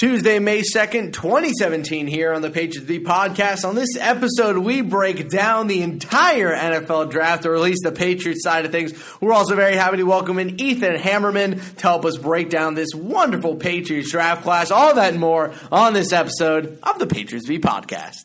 Tuesday, May 2nd, 2017, here on the Patriots Beat podcast. On this episode, we break down the entire NFL draft, or at least the Patriots side of things. We're also very happy to welcome in Ethan Hammerman to help us break down this wonderful Patriots draft class. All that and more on this episode of the Patriots Beat podcast.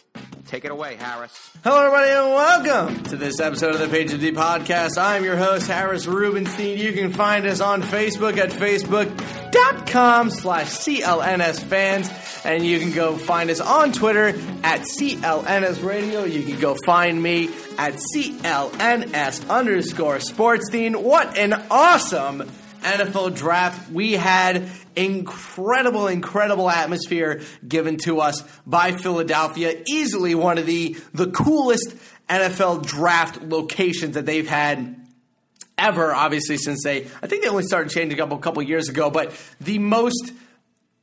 Take it away, Harris. Hello, everybody, and welcome to this episode of the Patriots Beat podcast. I'm your host, Harris Rubenstein. You can find us on Facebook at facebook.com slash CLNS fans. And you can go find us on Twitter at CLNS Radio. You can go find me at CLNS underscore sports dean. What an awesome NFL draft we had incredible, incredible atmosphere given to us by Philadelphia. Easily one of the the coolest NFL draft locations that they've had ever. Obviously, since they, I think they only started changing a couple couple years ago, but the most.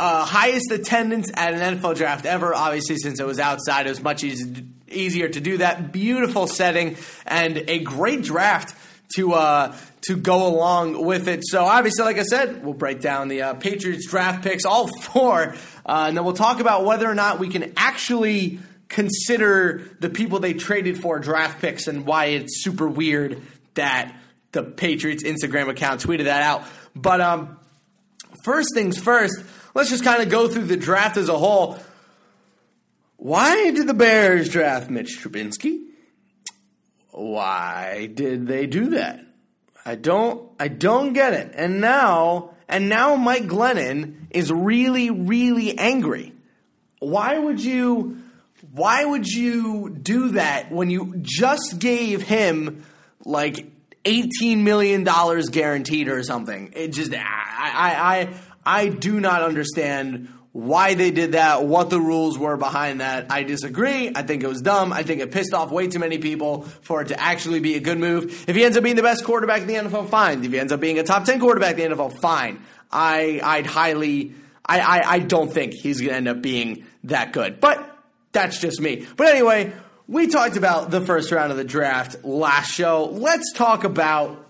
Uh, highest attendance at an NFL draft ever. Obviously, since it was outside, it was much easy, easier to do that. Beautiful setting and a great draft to uh, to go along with it. So obviously, like I said, we'll break down the uh, Patriots draft picks, all four, uh, and then we'll talk about whether or not we can actually consider the people they traded for draft picks and why it's super weird that the Patriots Instagram account tweeted that out. But um, first things first, let's just kind of go through the draft as a whole. Why did the Bears draft Mitch Trubisky? Why did they do that? I don't I don't get it. And now and now Mike Glennon is really really angry. Why would you why would you do that when you just gave him like 18 million dollars guaranteed or something? It just I I I I do not understand why they did that, what the rules were behind that. I disagree. I think it was dumb. I think it pissed off way too many people for it to actually be a good move. If he ends up being the best quarterback in the NFL, fine. If he ends up being a top 10 quarterback in the NFL, fine. I, I'd highly, I, I, I don't think he's going to end up being that good. But that's just me. But anyway, we talked about the first round of the draft last show. Let's talk about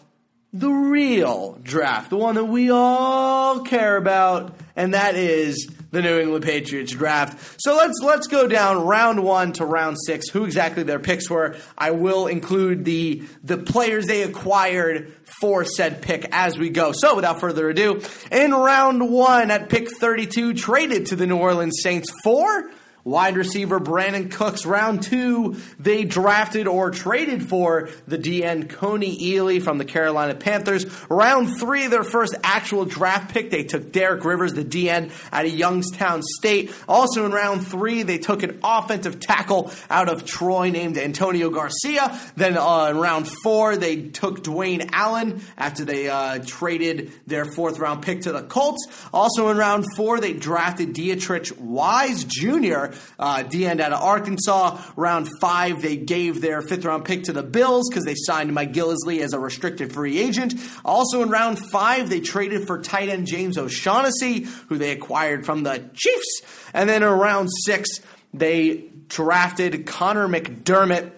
the real draft, the one that we all care about, and that is the New England Patriots draft. So let's let's go down round one to round six. Who exactly their picks were? I will include the the players they acquired for said pick as we go. So without further ado, in round one at pick 32, traded to the New Orleans Saints for Wide receiver Brandin Cooks. Round two, they drafted or traded for the DN Kony Ealy from the Carolina Panthers. Round three, their first actual draft pick, they took Derek Rivers, the DN out of Youngstown State. Also in round three, they took an offensive tackle out of Troy named Antonio Garcia. Then uh, in round four, they took Dwayne Allen after they uh, traded their fourth round pick to the Colts. Also in round four, they drafted Deatrich Wise Jr uh, D end out of Arkansas. Round five, they gave their fifth round pick to the Bills because they signed Mike Gillislee as a restricted free agent. Also in round five, they traded for tight end James O'Shaughnessy, who they acquired from the Chiefs. And then in round six, they drafted Conor McDermott,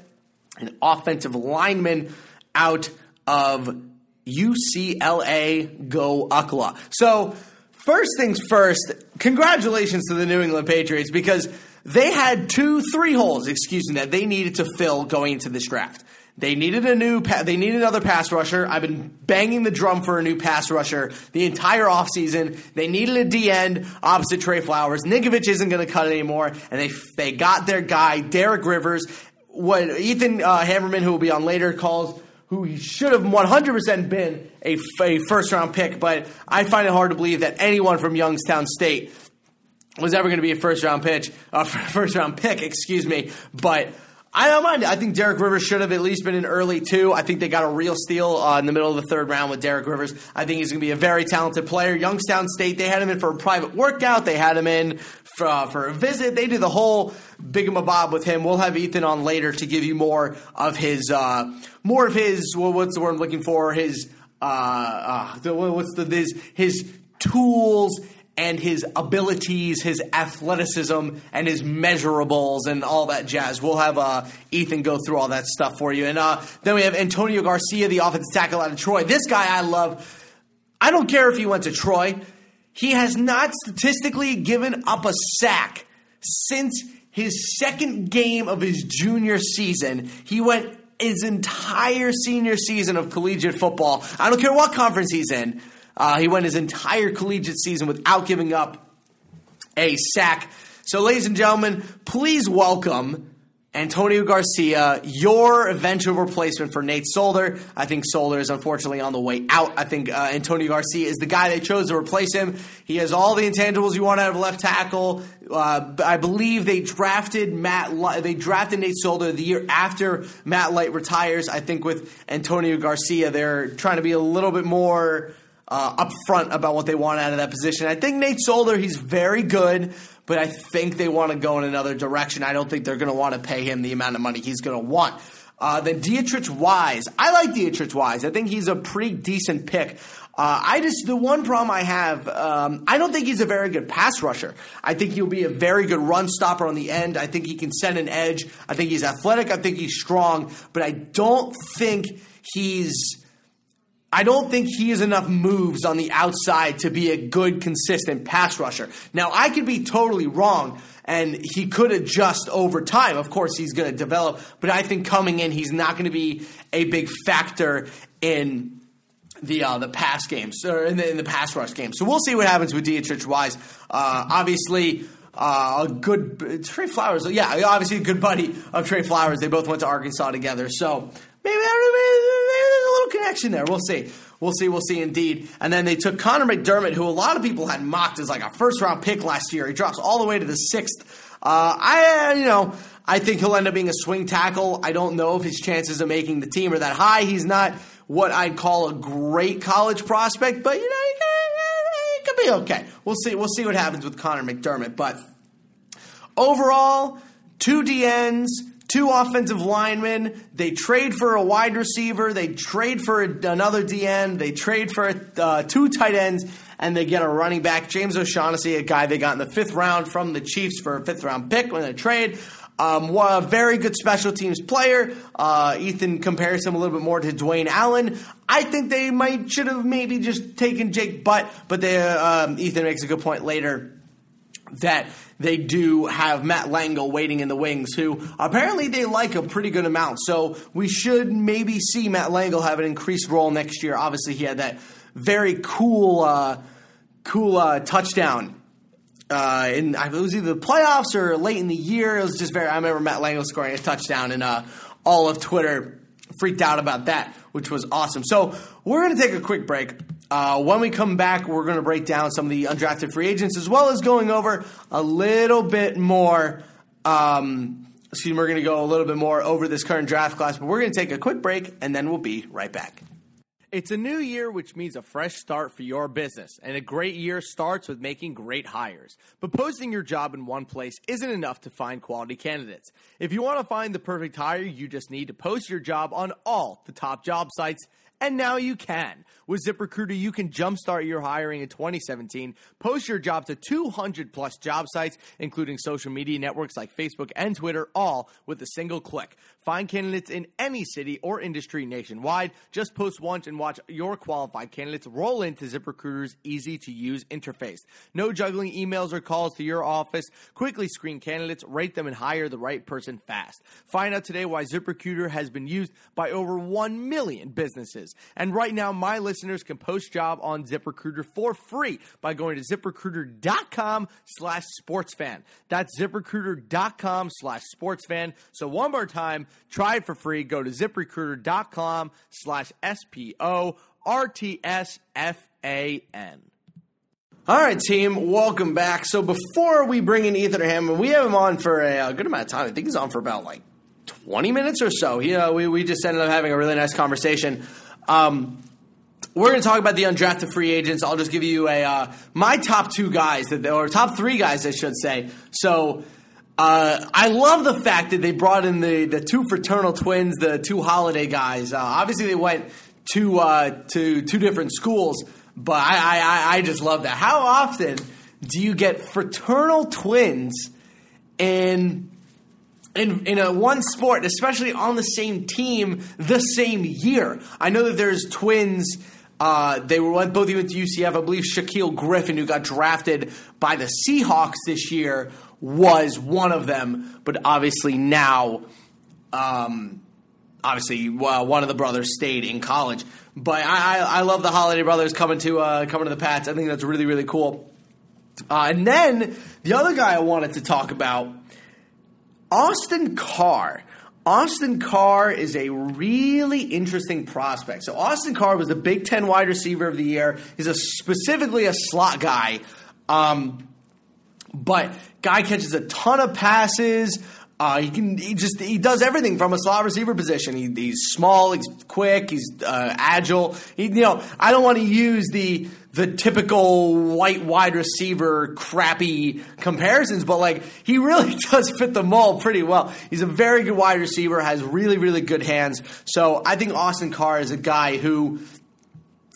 an offensive lineman out of UCLA. Go UCLA. So, first things first, congratulations to the New England Patriots because they had two, three holes, excuse me, that they needed to fill going into this draft. They needed a new, pa- they needed another pass rusher. I've been banging the drum for a new pass rusher the entire offseason. They needed a D end opposite Trey Flowers. Ninkovich isn't going to cut anymore, and they they got their guy Derek Rivers. What Ethan uh, Hammerman, who will be on later, calls who he should have 100% been a, a first round pick, but I find it hard to believe that anyone from Youngstown State was ever going to be a first round pitch, uh, first round pick, excuse me. But I don't mind. I think Derek Rivers should have at least been in early two. I think they got a real steal uh, in the middle of the third round with Derek Rivers. I think he's going to be a very talented player. Youngstown State, they had him in for a private workout. They had him in for, uh, for a visit. They did the whole bigamabob with him. We'll have Ethan on later to give you more of his, uh, more of his. Well, what's the word I'm looking for? His, uh, uh, what's the his his tools and his abilities, his athleticism, and his measurables, and all that jazz. We'll have uh, Ethan go through all that stuff for you. And uh, then we have Antonio Garcia, the offensive tackle out of Troy. This guy I love. I don't care if he went to Troy. He has not statistically given up a sack since his second game of his junior season. He went his entire senior season of collegiate football. I don't care what conference he's in. Uh, he went his entire collegiate season without giving up a sack. So, ladies and gentlemen, please welcome Antonio Garcia, your eventual replacement for Nate Solder. I think Solder is unfortunately on the way out. I think uh, Antonio Garcia is the guy they chose to replace him. He has all the intangibles you want out of left tackle. Uh, I believe they drafted Matt. They drafted Nate Solder the year after Matt Light retires. I think with Antonio Garcia, they're trying to be a little bit more uh, upfront about what they want out of that position. I think Nate Solder, he's very good, but I think they want to go in another direction. I don't think they're going to want to pay him the amount of money he's going to want. Uh, then Deatrich Wise. I like Deatrich Wise. I think he's a pretty decent pick. Uh, I just the one problem I have, um, I don't think he's a very good pass rusher. I think he'll be a very good run stopper on the end. I think he can set an edge. I think he's athletic. I think he's strong, but I don't think he's I don't think he has enough moves on the outside to be a good, consistent pass rusher. Now, I could be totally wrong, and he could adjust over time. Of course, he's going to develop, but I think coming in, he's not going to be a big factor in the uh, the pass games or in the, in the pass rush game. So we'll see what happens with Deatrich Wise. Uh, obviously. Uh, a good Trey Flowers, yeah, obviously a good buddy of Trey Flowers. They both went to Arkansas together, so maybe, there's a little connection there. We'll see. We'll see. We'll see indeed. And then they took Conor McDermott, who a lot of people had mocked as like a first round pick last year. He drops all the way to the sixth. Uh, I, uh, you know, I think he'll end up being a swing tackle. I don't know if his chances of making the team are that high. He's not what I'd call a great college prospect, but you know, he could be okay. We'll see. We'll see what happens with Conor McDermott. But overall, two DNs two offensive linemen. They trade for a wide receiver. They trade for another DN. They trade for uh, two tight ends, and they get a running back, James O'Shaughnessy, a guy they got in the fifth round from the Chiefs for a fifth round pick when they trade. Um, a very good special teams player. Uh, Ethan compares him a little bit more to Dwayne Allen. I think they might should have maybe just taken Jake Butt, but they, um, Ethan makes a good point later that they do have Matt Lengel waiting in the wings, who apparently they like a pretty good amount. So we should maybe see Matt Lengel have an increased role next year. Obviously, he had that very cool, uh, cool uh, touchdown. Uh, it was either the playoffs or late in the year. It was just very. I remember Matt Lengel scoring a touchdown, and uh, all of Twitter freaked out about that, which was awesome. So we're going to take a quick break. Uh, when we come back, we're going to break down some of the undrafted free agents as well as going over a little bit more. Um, excuse me, we're going to go a little bit more over this current draft class, but we're going to take a quick break and then we'll be right back. It's a new year, which means a fresh start for your business. And a great year starts with making great hires. But posting your job in one place isn't enough to find quality candidates. If you want to find the perfect hire, you just need to post your job on all the top job sites and now you can. With ZipRecruiter, you can jumpstart your hiring in 2017. Post your job to 200 plus job sites, including social media networks like Facebook and Twitter, all with a single click. Find candidates in any city or industry nationwide. Just post once and watch your qualified candidates roll into ZipRecruiter's easy to use interface. No juggling emails or calls to your office. Quickly screen candidates, rate them, and hire the right person fast. Find out today why ZipRecruiter has been used by over 1 million businesses. And right now, my listeners can post job on ZipRecruiter for free by going to ziprecruiter.com slash sportsfan. That's ziprecruiter.com slash sportsfan. So one more time, try it for free. Go to ziprecruiter.com slash S-P-O-R-T-S-F-A-N. All right, team, welcome back. So before we bring in Ethan Hammond, we have him on for a, a good amount of time. I think he's on for about like 20 minutes or so. You know, we, we just ended up having a really nice conversation. Um, we're going to talk about the undrafted free agents. I'll just give you a uh, my top two guys that or top three guys, I should say. So. Uh, I love the fact that they brought in the, the two fraternal twins, the two holiday guys. Uh, obviously, they went to uh, to two different schools, but I, I, I just love that. How often do you get fraternal twins in in in a one sport, especially on the same team, the same year? I know that there's twins. Uh, they were both went to UCF. I believe Shaquill Griffin, who got drafted by the Seahawks this year, was one of them. But obviously now, um, obviously one of the brothers stayed in college. But I, I, I love the Holiday brothers coming to uh, coming to the Pats. I think that's really really cool. Uh, and then the other guy I wanted to talk about, Austin Carr. Austin Carr is a really interesting prospect. So Austin Carr was the Big Ten wide receiver of the year. He's a specifically a slot guy. Um, but guy catches a ton of passes. Uh, he can he just he does everything from a slot receiver position. He, he's small, he's quick, he's uh, agile. He, you know, I don't want to use the the typical white wide receiver crappy comparisons, but like he really does fit the mold pretty well. He's a very good wide receiver, has really really good hands. So I think Austin Carr is a guy who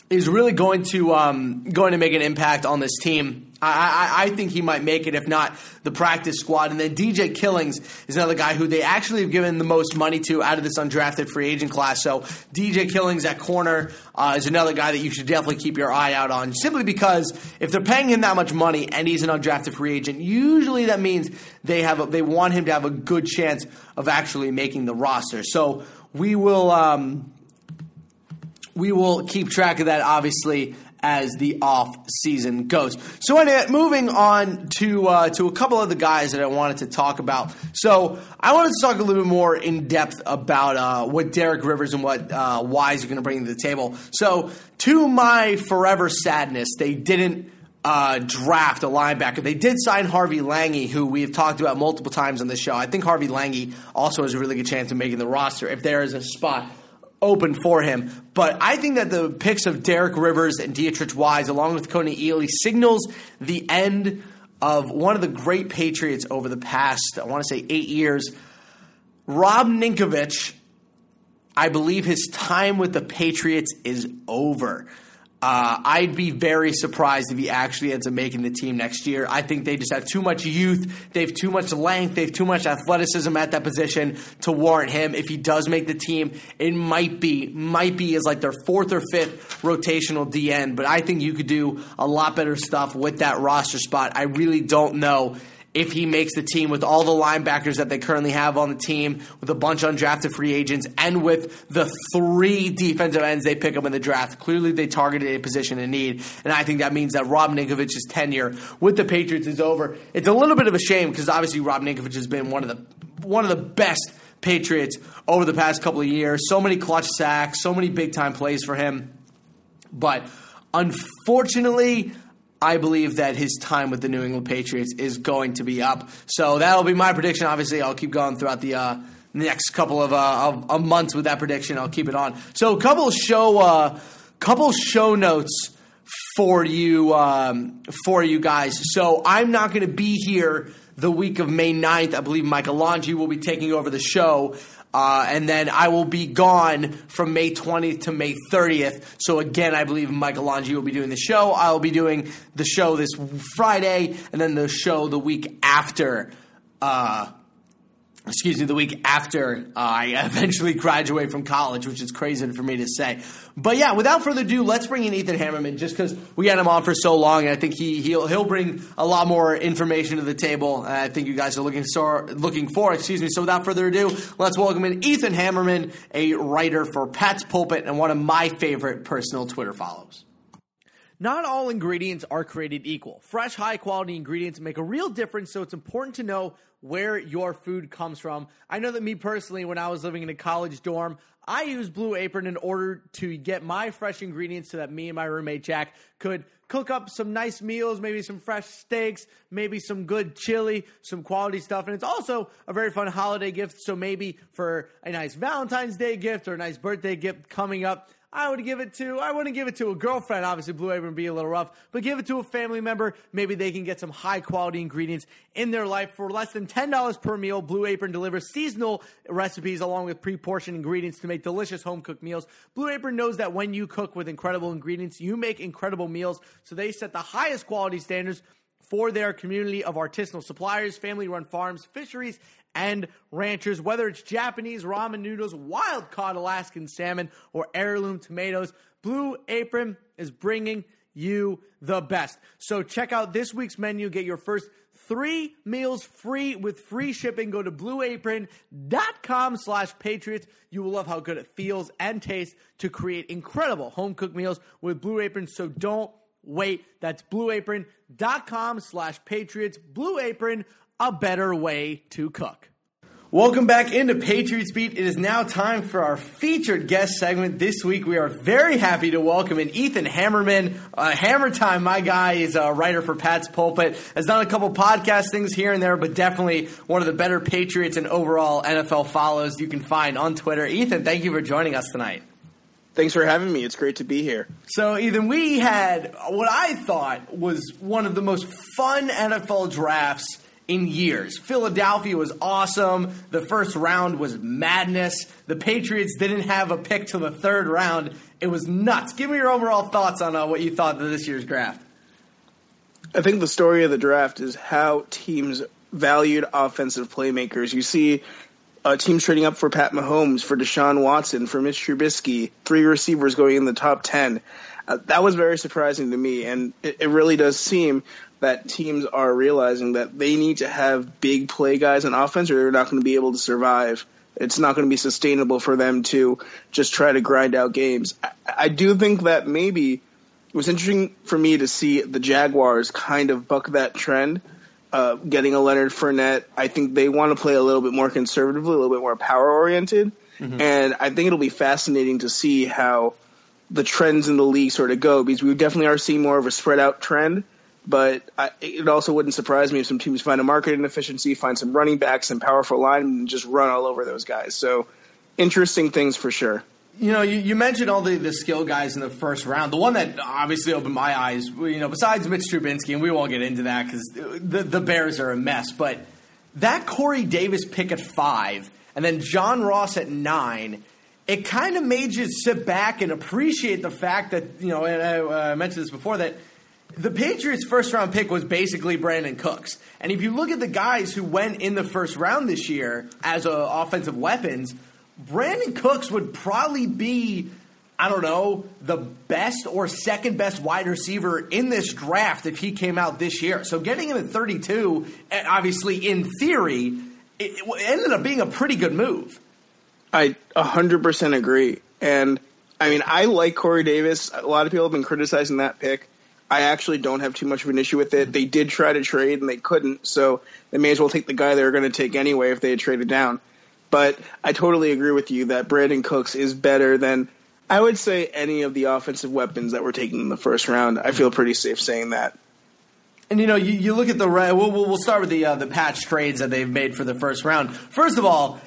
is really going to um, going to make an impact on this team. I, I, I, think he might make it, if not the practice squad. And then DJ Killings is another guy who they actually have given the most money to out of this undrafted free agent class. So DJ Killings at corner uh, is another guy that you should definitely keep your eye out on, simply because if they're paying him that much money and he's an undrafted free agent, usually that means they have a, they want him to have a good chance of actually making the roster. So we will. Um, we will keep track of that, obviously, as the off season goes. So anyway, moving on to uh, to a couple of the guys that I wanted to talk about. So I wanted to talk a little bit more in depth about uh, what Derek Rivers and what uh, Wise are going to bring to the table. So to my forever sadness, they didn't. Uh, draft a linebacker. They did sign Harvey Langi, who we've talked about multiple times on the show. I think Harvey Langi also has a really good chance of making the roster if there is a spot open for him. But I think that the picks of Derek Rivers and Deatrich Wise, along with Kony Ealy, signals the end of one of the great Patriots over the past, I want to say, eight years. Rob Ninkovich, I believe his time with the Patriots is over. Uh, I'd be very surprised if he actually ends up making the team next year. I think they just have too much youth. They have too much length. They have too much athleticism at that position to warrant him. If he does make the team, it might be might be as like their fourth or fifth rotational DN. But I think you could do a lot better stuff with that roster spot. I really don't know if he makes the team with all the linebackers that they currently have on the team, with a bunch of undrafted free agents, and with the three defensive ends they pick up in the draft. Clearly, they targeted a position in need, and I think that means that Rob Ninkovich's tenure with the Patriots is over. It's a little bit of a shame because obviously Rob Ninkovich has been one of the one of the best Patriots over the past couple of years. So many clutch sacks, so many big time plays for him, but unfortunately I believe that his time with the New England Patriots is going to be up. So that'll be my prediction. Obviously, I'll keep going throughout the uh, next couple of, uh, of, months with that prediction. I'll keep it on. So a couple show uh, couple show notes for you um, for you guys. So I'm not going to be here the week of May 9th. I believe Michael Longi will be taking over the show. Uh, and then I will be gone from May 20th to May 30th. So again, I believe Michael Longi will be doing the show. I'll be doing the show this Friday, and then the show the week after. Uh, excuse me, the week after uh, I eventually graduate from college, which is crazy for me to say. But yeah, without further ado, let's bring in Ethan Hammerman just because we had him on for so long, and I think he he'll he'll bring a lot more information to the table. And I think you guys are looking so, looking for. Excuse me. So without further ado, let's welcome in Ethan Hammerman, a writer for Pat's Pulpit and one of my favorite personal Twitter follows. Not all ingredients are created equal. Fresh, high quality ingredients make a real difference, so it's important to know where your food comes from. I know that me personally, when I was living in a college dorm, I used Blue Apron in order to get my fresh ingredients so that me and my roommate Jack could cook up some nice meals, maybe some fresh steaks, maybe some good chili, some quality stuff. And it's also a very fun holiday gift. So maybe for a nice Valentine's Day gift or a nice birthday gift coming up, I would give it to, I wouldn't give it to a girlfriend. Obviously, Blue Apron would be a little rough, but give it to a family member. Maybe they can get some high quality ingredients in their life for less than $10 per meal. Blue Apron delivers seasonal recipes along with pre portioned ingredients to make delicious home cooked meals. Blue Apron knows that when you cook with incredible ingredients, you make incredible meals. So they set the highest quality standards for their community of artisanal suppliers, family run farms, fisheries, and ranchers. Whether it's Japanese ramen noodles, wild caught Alaskan salmon, or heirloom tomatoes, Blue Apron is bringing you the best. So check out this week's menu. Get your first three meals free with free shipping. Go to blueapron.com slash patriots. You will love how good it feels and tastes to create incredible home cooked meals with Blue Apron. So don't wait. That's blueapron.com slash patriots. Blue Apron, a better way to cook. Welcome back into Patriots Beat. It is now time for our featured guest segment. This week, we are very happy to welcome in Ethan Hammerman. Uh, Hammer Time, my guy, is a writer for Pat's Pulpit. Has done a couple podcast things here and there, but definitely one of the better Patriots and overall NFL follows you can find on Twitter. Ethan, thank you for joining us tonight. Thanks for having me. It's great to be here. So, Ethan, we had what I thought was one of the most fun NFL drafts in years. Philadelphia was awesome. The first round was madness. The Patriots didn't have a pick till the third round. It was nuts. Give me your overall thoughts on uh, what you thought of this year's draft. I think the story of the draft is how teams valued offensive playmakers. You see uh, teams trading up for Pat Mahomes, for Deshaun Watson, for Mitch Trubisky, three receivers going in the top 10. Uh, that was very surprising to me, and it, it really does seem that teams are realizing that they need to have big play guys on offense or they're not going to be able to survive. It's not going to be sustainable for them to just try to grind out games. I, I do think that maybe it was interesting for me to see the Jaguars kind of buck that trend, uh, getting a Leonard Fournette. I think they want to play a little bit more conservatively, a little bit more power oriented. Mm-hmm. And I think it'll be fascinating to see how the trends in the league sort of go because we definitely are seeing more of a spread out trend but I, it also wouldn't surprise me if some teams find a market inefficiency, find some running backs and powerful linemen, and just run all over those guys. So interesting things for sure. You know, you, you, mentioned all the, the skill guys in the first round. The one that obviously opened my eyes, you know, besides Mitch Trubisky, and we won't get into that because the, the Bears are a mess, but that Corey Davis pick at five and then John Ross at nine, it kind of made you sit back and appreciate the fact that, you know, and I uh, mentioned this before, that – the Patriots' first round pick was basically Brandin Cooks. And if you look at the guys who went in the first round this year as uh, offensive weapons, Brandin Cooks would probably be, I don't know, the best or second best wide receiver in this draft if he came out this year. So getting him at 32, obviously in theory, it ended up being a pretty good move. I 100% agree. And I mean, I like Corey Davis. A lot of people have been criticizing that pick. I actually don't have too much of an issue with it. They did try to trade and they couldn't, so they may as well take the guy they were going to take anyway if they had traded down. But I totally agree with you that Brandin Cooks is better than I would say any of the offensive weapons that were taken in the first round. I feel pretty safe saying that. And you know, you, you look at the we'll, we'll start with the uh, the patch trades that they've made for the first round. First of all,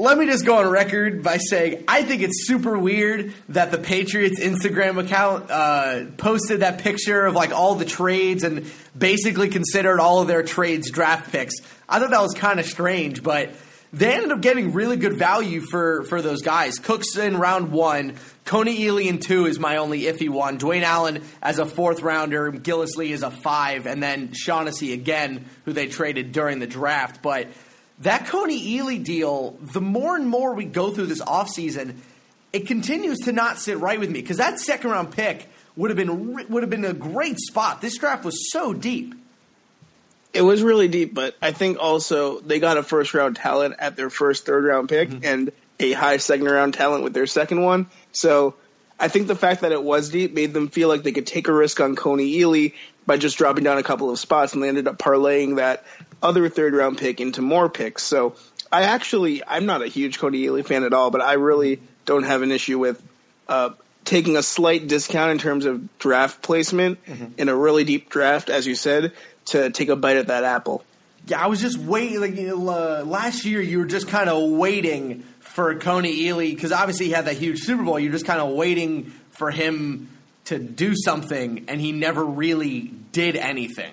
let me just go on record by saying I think it's super weird that the Patriots Instagram account uh, posted that picture of like all the trades and basically considered all of their trades draft picks. I thought that was kind of strange, but they ended up getting really good value for for those guys. Cooks in round one, Kony Ealy in two is my only iffy one. Dwayne Allen as a fourth rounder, Gillislee is a five, and then Shaughnessy again, who they traded during the draft, but that Kony Ealy deal, the more and more we go through this offseason, it continues to not sit right with me because that second round pick would have been would have been a great spot. This draft was so deep. It was really deep, but I think also they got a first round talent at their first third round pick mm-hmm. and a high second round talent with their second one. So I think the fact that it was deep made them feel like they could take a risk on Kony Ealy by just dropping down a couple of spots, and they ended up parlaying that other third round pick into more picks. So I actually, I'm not a huge Kony Ealy fan at all, but I really don't have an issue with uh, taking a slight discount in terms of draft placement mm-hmm. in a really deep draft, as you said, to take a bite at that apple. Yeah, I was just waiting. Like uh, last year, you were just kind of waiting for Kony Ealy because obviously he had that huge Super Bowl. You're just kind of waiting for him to do something, and he never really did anything.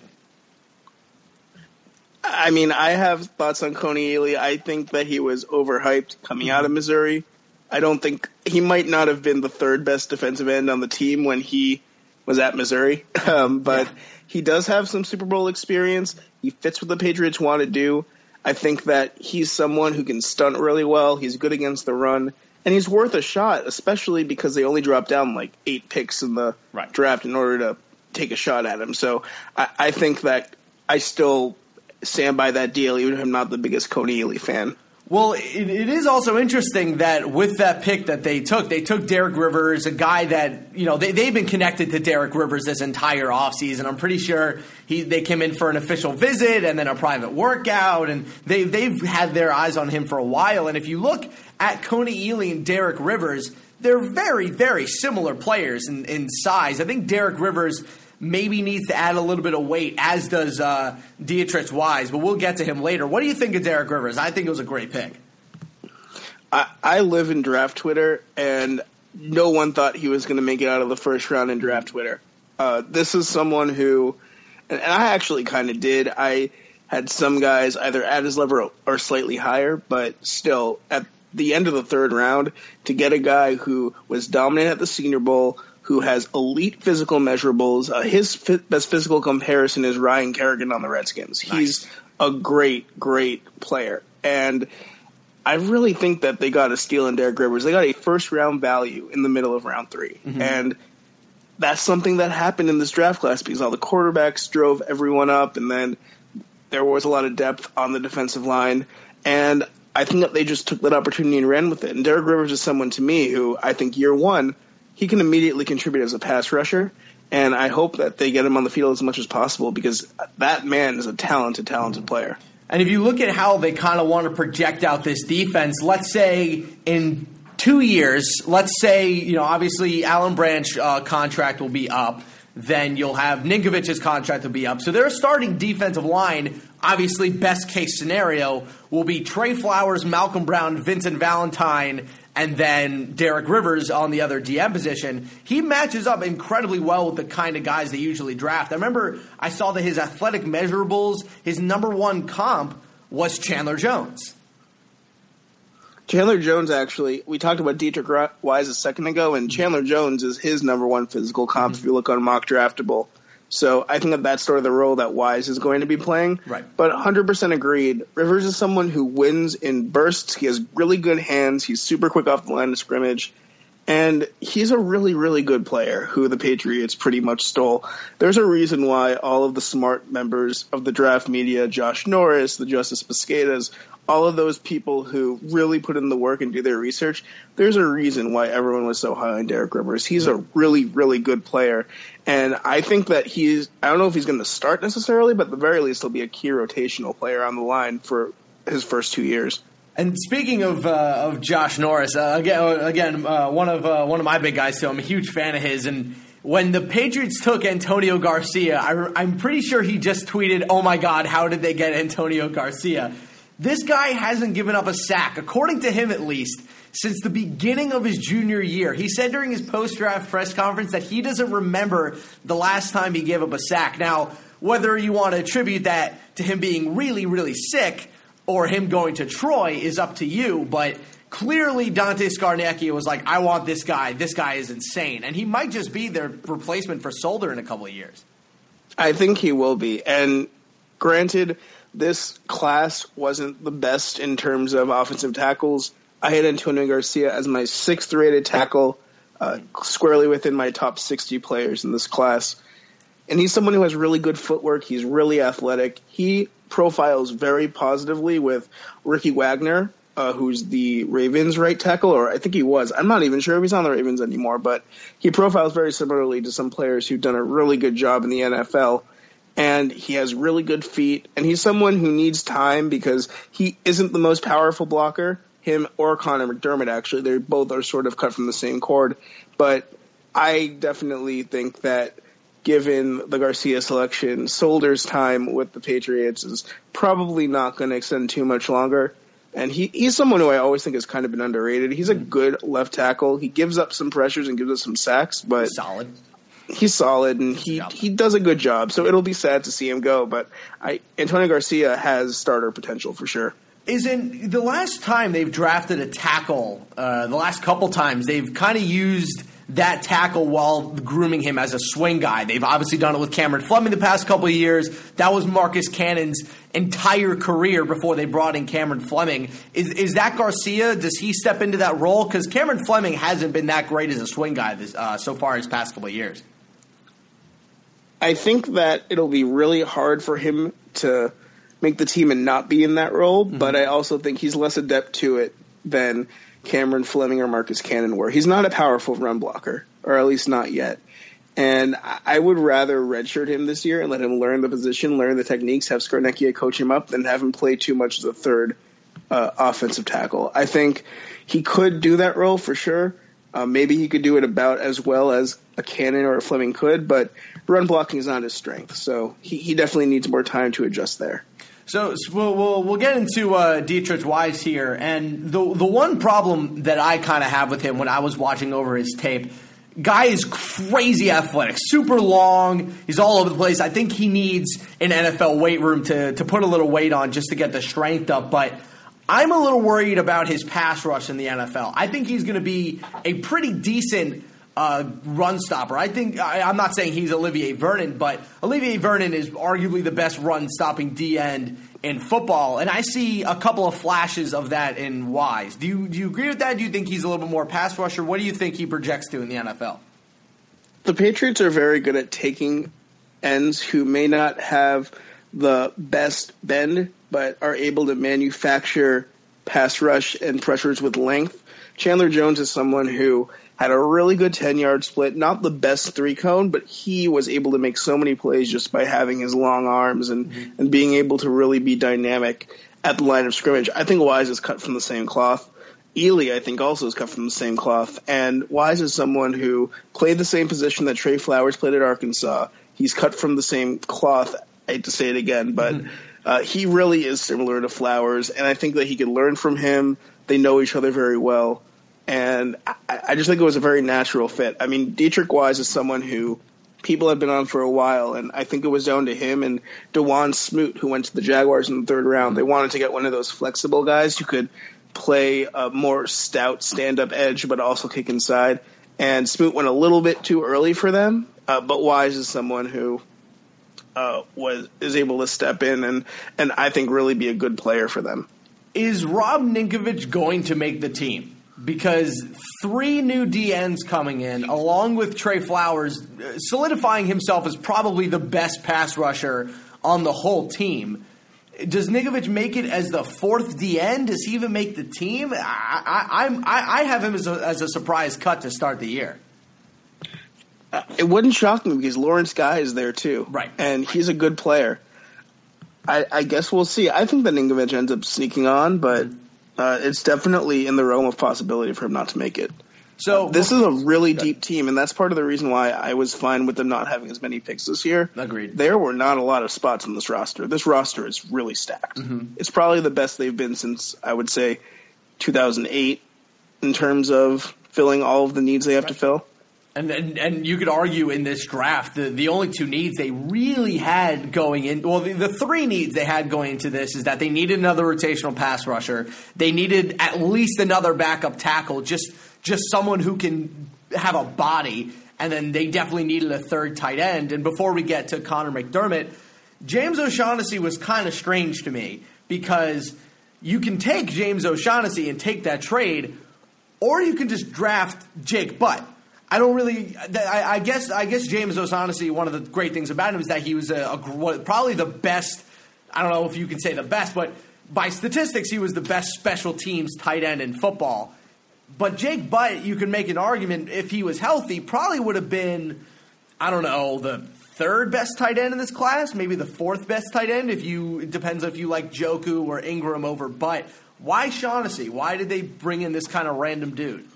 I mean, I have thoughts on Kony Ealy. I think that he was overhyped coming out of Missouri. I don't think he might not have been the third best defensive end on the team when he was at Missouri, um, but yeah. he does have some Super Bowl experience. He fits what the Patriots want to do. I think that he's someone who can stunt really well. He's good against the run, and he's worth a shot, especially because they only dropped down like eight picks in the right. draft in order to take a shot at him. So I, I think that I still stand by that deal, even if I'm not the biggest Kony Ealy fan. Well, it, it is also interesting that with that pick that they took, they took Derek Rivers, a guy that, you know, they, they've been connected to Derek Rivers this entire offseason. I'm pretty sure he, they came in for an official visit and then a private workout, and they, they've had their eyes on him for a while. And if you look at Kony Ealy and Derek Rivers, they're very, very similar players in, in size. I think Derek Rivers – maybe needs to add a little bit of weight, as does uh, Deatrich Wise. But we'll get to him later. What do you think of Derek Rivers? I think it was a great pick. I, I live in draft Twitter, and no one thought he was going to make it out of the first round in draft Twitter. Uh, this is someone who, and, and I actually kind of did. I had some guys either at his level or slightly higher, but still at the end of the third round to get a guy who was dominant at the Senior Bowl, who has elite physical measurables. Uh, his best physical comparison is Ryan Kerrigan on the Redskins. Nice. He's a great, great player. And I really think that they got a steal in Derek Rivers. They got a first round value in the middle of round 3 mm-hmm. And that's something that happened in this draft class because all the quarterbacks drove everyone up, and then there was a lot of depth on the defensive line. And I think that they just took that opportunity and ran with it. And Derek Rivers is someone to me who I think year one – he can immediately contribute as a pass rusher. And I hope that they get him on the field as much as possible because that man is a talented, talented player. And if you look at how they kind of want to project out this defense, let's say in two years, let's say, you know, obviously Alan Branch uh, contract will be up. Then you'll have Ninkovich's contract will be up. So their starting defensive line, obviously, best case scenario, will be Trey Flowers, Malcolm Brown, Vincent Valentine, and then Derek Rivers on the other DM position, he matches up incredibly well with the kind of guys they usually draft. I remember I saw that his athletic measurables, his number one comp was Chandler Jones. Chandler Jones, actually, we talked about Deatrich Wise a second ago, and Chandler Jones is his number one physical comp mm-hmm. if you look on Mock Draftable. So I think that that's sort of the role that Wise is going to be playing. Right. But 100% agreed. Rivers is someone who wins in bursts. He has really good hands. He's super quick off the line of scrimmage. And he's a really, really good player who the Patriots pretty much stole. There's a reason why all of the smart members of the draft media, Josh Norris, the Justis Mosquedas, all of those people who really put in the work and do their research, there's a reason why everyone was so high on Derek Rivers. He's a really, really good player. And I think that he's, I don't know if he's going to start necessarily, but at the very least, he'll be a key rotational player on the line for his first two years. And speaking of uh, of Josh Norris, uh, again, uh, again, uh, one of uh, one of my big guys too. I'm a huge fan of his. And when the Patriots took Antonio Garcia, I, am pretty sure he just tweeted, "Oh my God, how did they get Antonio Garcia?" This guy hasn't given up a sack, according to him at least, since the beginning of his junior year. He said during his post draft press conference that he doesn't remember the last time he gave up a sack. Now, whether you want to attribute that to him being really, really sick or him going to Troy is up to you, but clearly Dante Scarnecchia was like, I want this guy. This guy is insane. And he might just be their replacement for Solder in a couple of years. I think he will be. And granted, this class wasn't the best in terms of offensive tackles. I had Antonio Garcia as my sixth rated tackle, uh, squarely within my top 60 players in this class. And he's someone who has really good footwork. He's really athletic. He profiles very positively with Ricky Wagner, uh, who's the Ravens right tackle, or I think he was. I'm not even sure if he's on the Ravens anymore, but he profiles very similarly to some players who've done a really good job in the NFL. And he has really good feet, and he's someone who needs time because he isn't the most powerful blocker. Him or Conor McDermott, actually, they both are sort of cut from the same cord. But I definitely think that given the Garcia selection, Solder's time with the Patriots is probably not going to extend too much longer. And he, he's someone who I always think has kind of been underrated. He's a mm-hmm. good left tackle. He gives up some pressures and gives us some sacks, but Solid. he's solid and he, he does a good job. So it'll be sad to see him go, but I Antonio Garcia has starter potential for sure. Isn't the last time they've drafted a tackle, uh, the last couple times, they've kind of used that tackle while grooming him as a swing guy. They've obviously done it with Cameron Fleming the past couple of years. That was Marcus Cannon's entire career before they brought in Cameron Fleming. Is, is that Garcia? Does he step into that role? Because Cameron Fleming hasn't been that great as a swing guy this, uh, so far his past couple of years. I think that it'll be really hard for him to make the team and not be in that role, but I also think he's less adept to it than Cameron Fleming or Marcus Cannon were. He's not a powerful run blocker, or at least not yet. And I- would rather redshirt him this year and let him learn the position, learn the techniques, have Scarnecchia coach him up, than have him play too much as a third uh, offensive tackle. I think he could do that role for sure. Uh, maybe he could do it about as well as a Cannon or a Fleming could, but run blocking is not his strength. So he, he definitely needs more time to adjust there. So, so we'll, we'll we'll get into uh, Deatrich Wise here, and the the one problem that I kind of have with him when I was watching over his tape, guy is crazy athletic, super long. He's all over the place. I think he needs an NFL weight room to to put a little weight on just to get the strength up, but. I'm a little worried about his pass rush in the NFL. I think he's going to be a pretty decent uh, run stopper. I think I, I'm not saying he's Olivier Vernon, but Olivier Vernon is arguably the best run stopping D end in football, and I see a couple of flashes of that in Wise. Do you do you agree with that? Do you think he's a little bit more pass rusher? What do you think he projects to in the NFL? the Patriots are very good at taking ends who may not have the best bend, but are able to manufacture pass rush and pressures with length. Chandler Jones is someone who had a really good 10 yard split, not the best three cone, but he was able to make so many plays just by having his long arms and, and being able to really be dynamic at the line of scrimmage. I think Wise is cut from the same cloth. Ealy, I think, also is cut from the same cloth. And Wise is someone who played the same position that Trey Flowers played at Arkansas. He's cut from the same cloth. I hate to say it again, but uh, he really is similar to Flowers, and I think that he could learn from him. They know each other very well, and I, I just think it was a very natural fit. I mean, Deatrich Wise is someone who people have been on for a while, and I think it was down to him and Dawuane Smoot, who went to the Jaguars in the third round. They wanted to get one of those flexible guys who could play a more stout stand-up edge, but also kick inside. And Smoot went a little bit too early for them, uh, but Wise is someone who uh, was is able to step in and and I think really be a good player for them. Is Rob Ninkovich going to make the team? Because three new DNs coming in, along with Trey Flowers, uh, solidifying himself as probably the best pass rusher on the whole team. Does Ninkovich make it as the fourth DN? Does he even make the team? I, I, I'm, I, I have him as a, as a surprise cut to start the year. It wouldn't shock me because Lawrence Guy is there too, Right. And he's a good player. I, I guess we'll see. I think that Ninkovich ends up sneaking on, but uh, it's definitely in the realm of possibility for him not to make it. So This is a really deep team, and that's part of the reason why I was fine with them not having as many picks this year. Agreed. There were not a lot of spots on this roster. This roster is really stacked. It's probably the best they've been since I would say 2008 in terms of filling all of the needs they have to fill. And, and and you could argue in this draft the the only two needs they really had going in well the, the three needs they had going into this is that they needed another rotational pass rusher. They needed at least another backup tackle just just someone who can have a body. And then they definitely needed a third tight end. And before we get to Conor McDermott James O'Shaughnessy was kind of strange to me because you can take James O'Shaughnessy and take that trade or you can just draft Jake Butt. I don't really. I, I guess. I guess James O'Shaughnessy. One of the great things about him is that he was a, a probably the best. I don't know if you can say the best, but by statistics, he was the best special teams tight end in football. But Jake Butt, you can make an argument if he was healthy, probably would have been, I don't know, the third best tight end in this class, maybe the fourth best tight end. If you it depends if you like Njoku or Ingram over Butt. Why Shaughnessy? Why did they bring in this kind of random dude?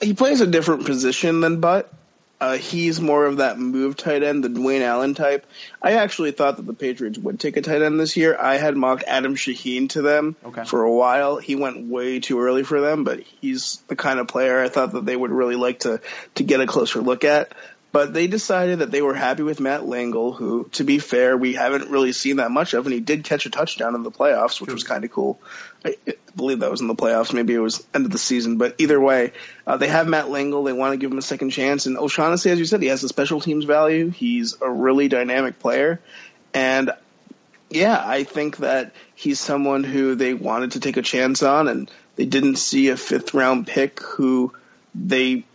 He plays a different position than Butt. Uh, he's more of that move tight end, the Dwayne Allen type. I actually thought that the Patriots would take a tight end this year. I had mocked Adam Shaheen to them Okay. for a while. He went way too early for them, but he's the kind of player I thought that they would really like to to get a closer look at. But they decided that they were happy with Matt Lengel, who, to be fair, we haven't really seen that much of, and he did catch a touchdown in the playoffs, which was kind of cool. I I believe that was in the playoffs. Maybe it was end of the season, but either way, uh, they have Matt Lengel. They want to give him a second chance, and O'Shaughnessy, as you said, he has a special teams value. He's a really dynamic player, and yeah, I think that he's someone who they wanted to take a chance on, and they didn't see a fifth round pick who they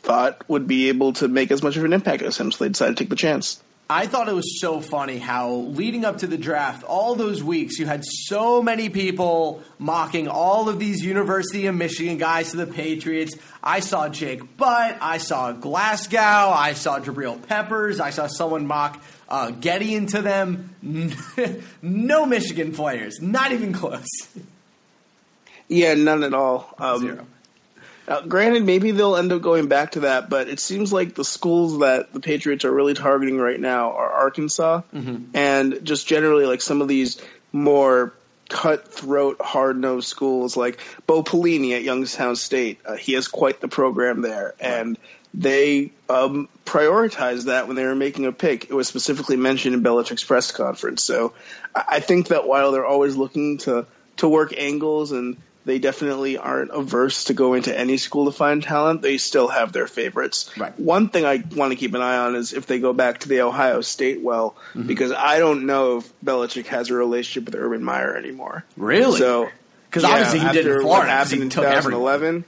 thought would be able to make as much of an impact as him, so they decided to take the chance. I thought it was so funny how leading up to the draft, all those weeks, you had so many people mocking all of these University of Michigan guys to the Patriots. I saw Jake Butt, I saw Glasgow, I saw Jabril Peppers, I saw someone mock uh, Getty into them. no Michigan players, not even close. Yeah, none at all. Um, Zero. Now, granted, maybe they'll end up going back to that, but it seems like the schools that the Patriots are really targeting right now are Arkansas and just generally like some of these more cutthroat, hard nosed schools like Bo Pelini at Youngstown State. Uh, he has quite the program there, and they um, prioritized that when they were making a pick. It was specifically mentioned in Belichick's press conference. So I I think that while they're always looking to to work angles and they definitely aren't averse to go into any school to find talent. They still have their favorites. Right. One thing I want to keep an eye on is if they go back to the Ohio State well, because I don't know if Belichick has a relationship with Urban Meyer anymore. Really? So, 'Cause obviously he did in Florida, What happened in took 2011?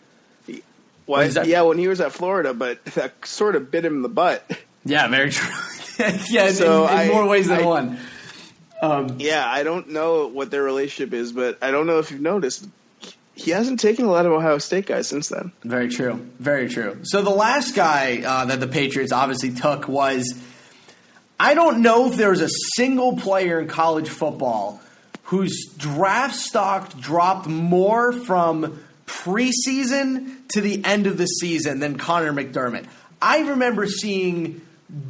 he- Well, that? yeah, when he was at Florida, but that sort of bit him in the butt. Yeah, very true. yeah, in- So in, in I- more ways than I- one. Um, Yeah, I don't know what their relationship is, but I don't know if you've noticed. He hasn't taken a lot of Ohio State guys since then. Very true. Very true. So the last guy uh, that the Patriots obviously took was I don't know if there's a single player in college football whose draft stock dropped more from preseason to the end of the season than Conor McDermott. I remember seeing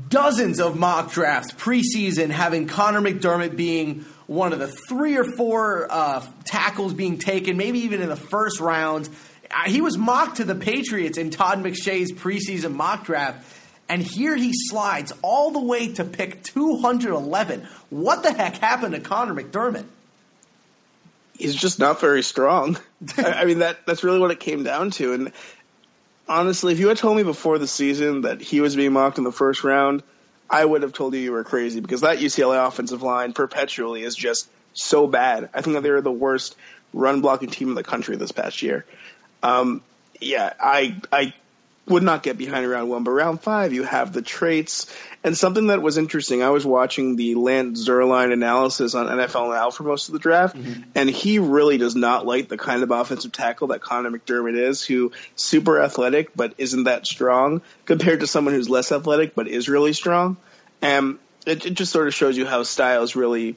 dozens of mock drafts preseason having Conor McDermott being one of the three or four uh, tackles being taken, maybe even in the first round. Uh, He was mocked to the Patriots in Todd McShay's preseason mock draft, and here he slides all the way to pick 211. What the heck happened to Conor McDermott? he's just not very strong. I I mean that that's really what it came down to. And honestly, if you had told me before the season that he was being mocked in the first round, I would have told you you were crazy because that UCLA offensive line perpetually is just so bad. I think that they're the worst run blocking team in the country this past year. Um, yeah, I I would not get behind round one, but round five you have the traits and something that was interesting. I was watching the Lance Zierlein analysis on NFL Now for most of the draft, and he really does not like the kind of offensive tackle that Conor McDermott is, who super athletic but isn't that strong compared to someone who's less athletic but is really strong. And it, it just sort of shows you how styles really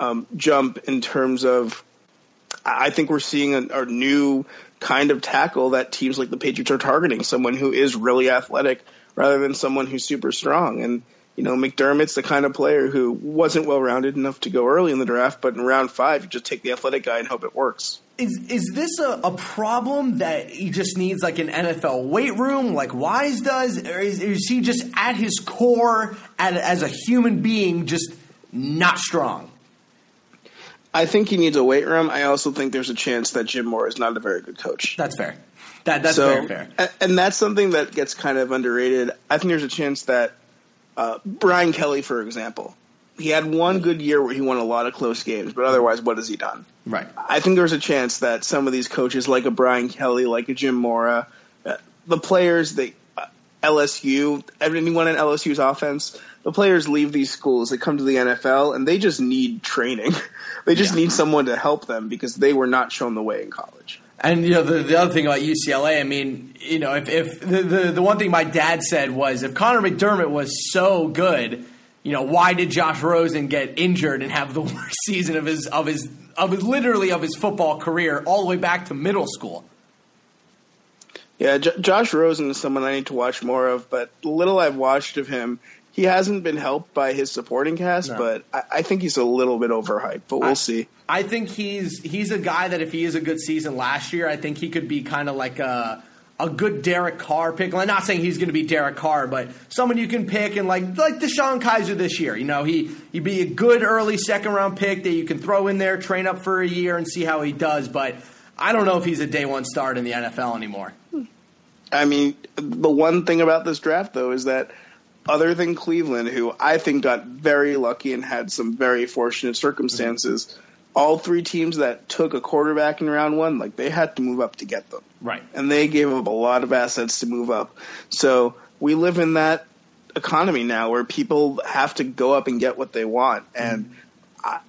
um, jump in terms of I think we're seeing a, a new kind of tackle that teams like the Patriots are targeting, someone who is really athletic rather than someone who's super strong. And, you know, McDermott's the kind of player who wasn't well rounded enough to go early in the draft, but in round five, you just take the athletic guy and hope it works. Is is this a, a problem that he just needs like an NFL weight room like Wise does, or is, is he just at his core at, as a human being just not strong? I think he needs a weight room. I also think there's a chance that Jim Mora is not a very good coach. That's fair. That that's so, very fair. And that's something that gets kind of underrated. I think there's a chance that uh, Brian Kelly, for example, he had one good year where he won a lot of close games, but otherwise, what has he done? Right. I think there's a chance that some of these coaches, like a Brian Kelly, like a Jim Mora, uh, the players they uh, LSU, anyone in LSU's offense, the players leave these schools, they come to the NFL, and they just need training. they just yeah. need someone to help them because they were not shown the way in college. And you know the, the other thing about UCLA, I mean, you know, if, if the, the the one thing my dad said was if Conor McDermott was so good, you know, why did Josh Rosen get injured and have the worst season of his of his of his literally of his football career all the way back to middle school? Yeah, J- Josh Rosen is someone I need to watch more of, but little I've watched of him, he hasn't been helped by his supporting cast, no. but I, I, think he's a little bit overhyped. But we'll I, see. I think he's he's a guy that if he is a good season last year, I think he could be kind of like a a good Derek Carr pick. I'm not saying he's going to be Derek Carr, but someone you can pick and like like DeShone Kizer this year. You know, he he'd be a good early second round pick that you can throw in there, train up for a year, and see how he does. But I don't know if he's a day one start in the NFL anymore. I mean, the one thing about this draft though is that other than Cleveland, who I think got very lucky and had some very fortunate circumstances, mm-hmm. all three teams that took a quarterback in round one, like they had to move up to get them. Right. And they gave up a lot of assets to move up. So we live in that economy now where people have to go up and get what they want. And mm-hmm. I,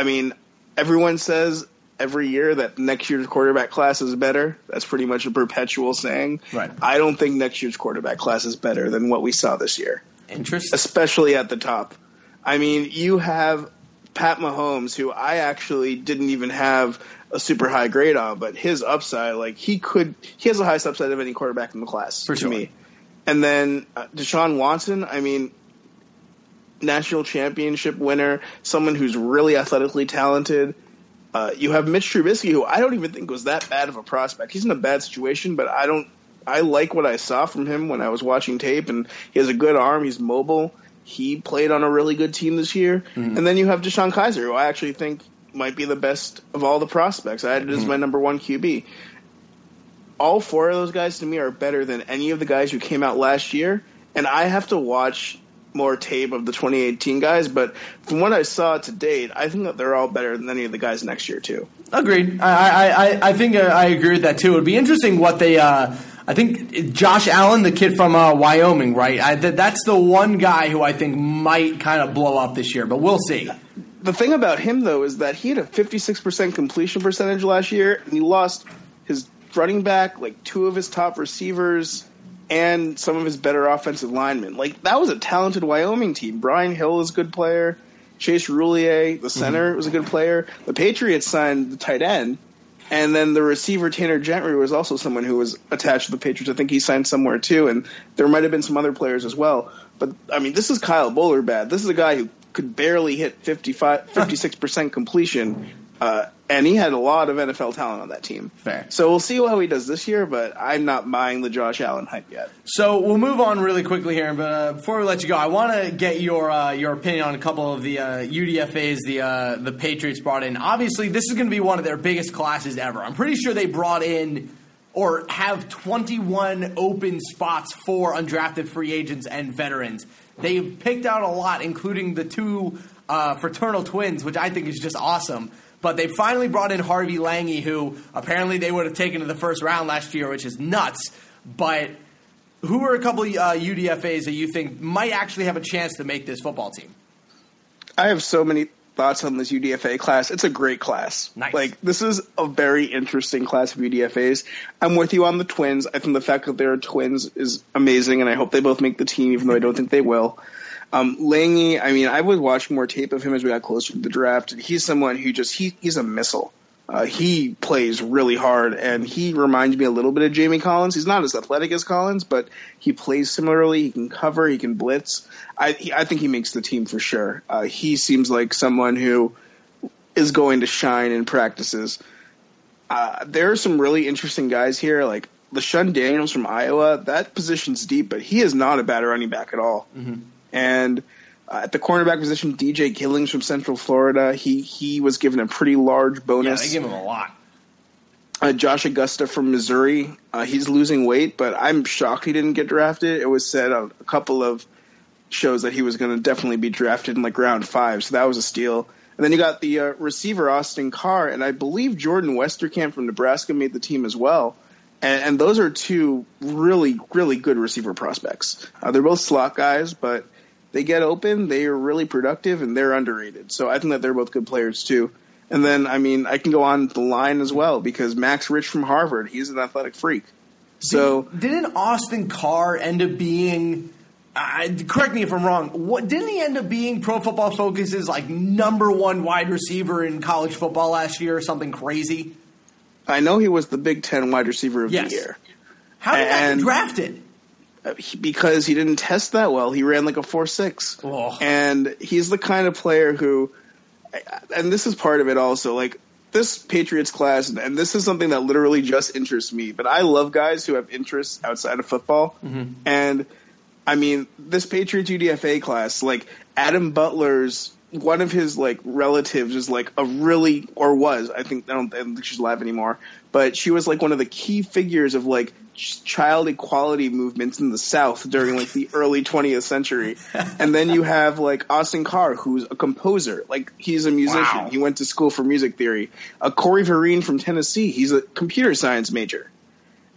I mean, everyone says every year that next year's quarterback class is better. That's pretty much a perpetual saying. Right. I don't think next year's quarterback class is better than what we saw this year. Interesting. Especially at the top. I mean, you have Pat Mahomes, who I actually didn't even have a super high grade on, but his upside, like he could, he has the highest upside of any quarterback in the class For to sure. me. And then uh, Deshaun Watson, I mean, national championship winner, someone who's really athletically talented uh, you have Mitch Trubisky, who I don't even think was that bad of a prospect. He's in a bad situation, but I don't. I like what I saw from him when I was watching tape, and he has a good arm. He's mobile. He played on a really good team this year. Mm-hmm. And then you have DeShone Kizer, who I actually think might be the best of all the prospects. I had it as mm-hmm. my number one QB. All four of those guys to me are better than any of the guys who came out last year. And I have to watch more tape of the 2018 guys, but from what I saw to date, I think that they're all better than any of the guys next year too. Agreed. I I, I think uh, I agree with that too. It'd be interesting what they. Uh, I think Josh Allen, the kid from uh, Wyoming, right? I, that's the one guy who I think might kind of blow up this year, but we'll see. The thing about him though is that he had a 56% completion percentage last year, and he lost his running back, like two of his top receivers and some of his better offensive linemen. Like that was a talented Wyoming team. Brian Hill is a good player. Chase Roullier, the center, mm-hmm. was a good player. The Patriots signed the tight end, and then the receiver Tanner Gentry was also someone who was attached to the Patriots. I think he signed somewhere too, and there might have been some other players as well. But I mean, this is Kyle Boller bad. This is a guy who could barely hit 55, 56% completion uh, and he had a lot of NFL talent on that team. Fair. So we'll see how he does this year, but I'm not buying the Josh Allen hype yet. So we'll move on really quickly here, but uh, before we let you go, I want to get your uh, your opinion on a couple of the uh, UDFA's the uh, the Patriots brought in. Obviously, this is going to be one of their biggest classes ever. I'm pretty sure they brought in or have 21 open spots for undrafted free agents and veterans. They picked out a lot, including the two uh, fraternal twins, which I think is just awesome. But they finally brought in Harvey Langi, who apparently they would have taken to the first round last year, which is nuts. But who are a couple of uh, UDFA's that you think might actually have a chance to make this football team? I have so many thoughts on this UDFA class. It's a great class. Nice. Like this is a very interesting class of UDFA's. I'm with you on the twins. I think the fact that they're twins is amazing, and I hope they both make the team, even though I don't think they will. Um, I mean, I was watching more tape of him as we got closer to the draft. He's someone who just he he's a missile. Uh, he plays really hard, and he reminds me a little bit of Jamie Collins. He's not as athletic as Collins, but he plays similarly. He can cover, he can blitz. I he, I think he makes the team for sure. Uh, he seems like someone who is going to shine in practices. Uh, there are some really interesting guys here, like LeShun Daniels from Iowa. That position's deep, but he is not a bad running back at all. Mm-hmm. And uh, at the cornerback position, DJ Killings from Central Florida, he he was given a pretty large bonus. Yeah, they give him a lot. Uh, Josh Augusta from Missouri, uh, he's losing weight, but I'm shocked he didn't get drafted. It was said on a couple of shows that he was going to definitely be drafted in like round five, so that was a steal. And then you got the uh, receiver Austin Carr, and I believe Jordan Westerkamp from Nebraska made the team as well. and, and those are two really really good receiver prospects. Uh, they're both slot guys, but they get open, they are really productive, and they're underrated. So I think that they're both good players too. And then, I mean, I can go on the line as well because Max Rich from Harvard, he's an athletic freak. So didn't Austin Carr end up being? Uh, correct me if I'm wrong. What didn't he end up being? Pro Football Focus's like number one wide receiver in college football last year, or something crazy. I know he was the Big Ten wide receiver of Yes. the year How did that get drafted? Because he didn't test that well. He ran like a four six, Oh. and he's the kind of player who, and this is part of it also. Like this Patriots class, and this is something that literally just interests me. But I love guys who have interests outside of football, mm-hmm. and I mean this Patriots UDFA class, like Adam Butler's. One of his like relatives is like a really or was I think I don't, I don't think she's alive anymore, but she was like one of the key figures of like child equality movements in the South during like the early 20th century. And then you have like Austin Carr, who's a composer, like he's a musician. Wow. He went to school for music theory. Uh, Corey Vereen from Tennessee, he's a computer science major.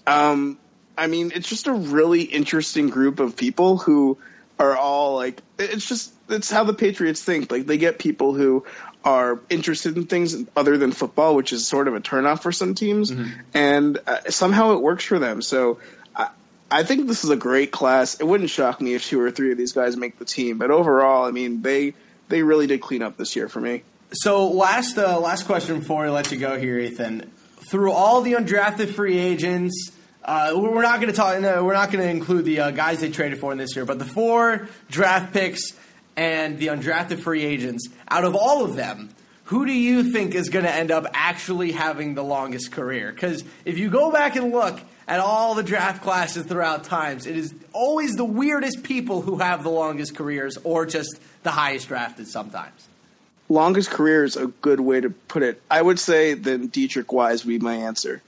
Um, I mean, it's just a really interesting group of people who are all like, it's just, it's how the Patriots think. Like, they get people who are interested in things other than football, which is sort of a turnoff for some teams, and uh, somehow it works for them. So, I, I think this is a great class. It wouldn't shock me if two or three of these guys make the team, but overall, I mean, they they really did clean up this year for me. So last uh, last question before I let you go here, Ethan. Through all the undrafted free agents, uh, we're not going to talk. No, we're not going to include the uh, guys they traded for in this year, but the four draft picks and the undrafted free agents. Out of all of them, who do you think is going to end up actually having the longest career? Because if you go back and look at all the draft classes throughout times, it is always the weirdest people who have the longest careers, or just the highest drafted sometimes. longest career is a good way to put it. I would say that Deatrich Wise would be my answer.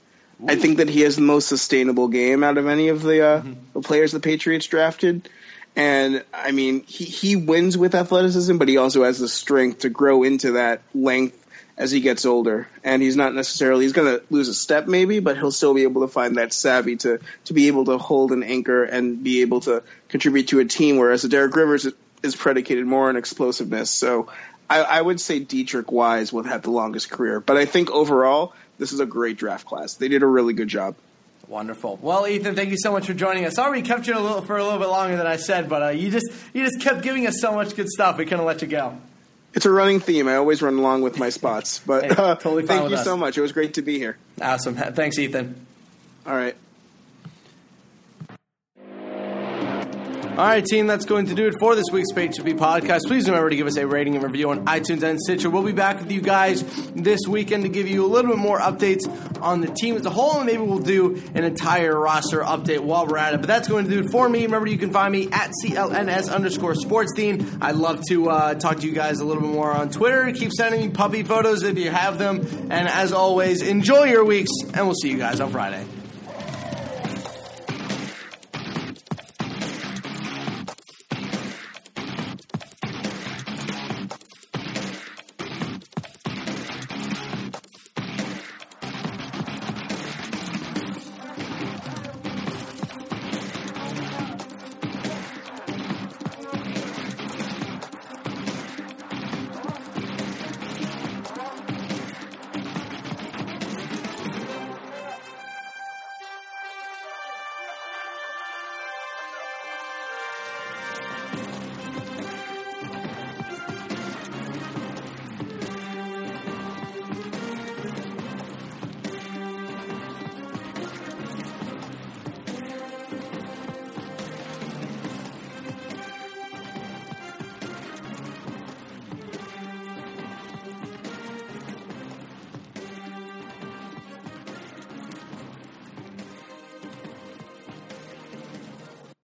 I think that he has the most sustainable game out of any of the, uh, the players the Patriots drafted. And I mean, he, he wins with athleticism, but he also has the strength to grow into that length as he gets older. And he's not necessarily, he's going to lose a step maybe, but he'll still be able to find that savvy to, to be able to hold an anchor and be able to contribute to a team. Whereas Derek Rivers is predicated more on explosiveness. So I, I would say Deatrich Wise would have the longest career. But I think overall, this is a great draft class. They did a really good job. Wonderful. Well, Ethan, thank you so much for joining us. Sorry we kept you a little, for a little bit longer than I said, but uh, you just you just kept giving us so much good stuff. We couldn't let you go. It's a running theme. I always run along with my spots. But Hey, uh, totally fine thank you us. so much. It was great to be here. Awesome. Thanks, Ethan. All right. All right, team, that's going to do it for this week's Page to Be podcast. Please remember to give us a rating and review on iTunes and Stitcher. We'll be back with you guys this weekend to give you a little bit more updates on the team as a whole, and maybe we'll do an entire roster update while we're at it. But that's going to do it for me. Remember, you can find me at CLNS underscore sports team. I'd love to uh, talk to you guys a little bit more on Twitter. Keep sending me puppy photos if you have them. And as always, enjoy your weeks, and we'll see you guys on Friday.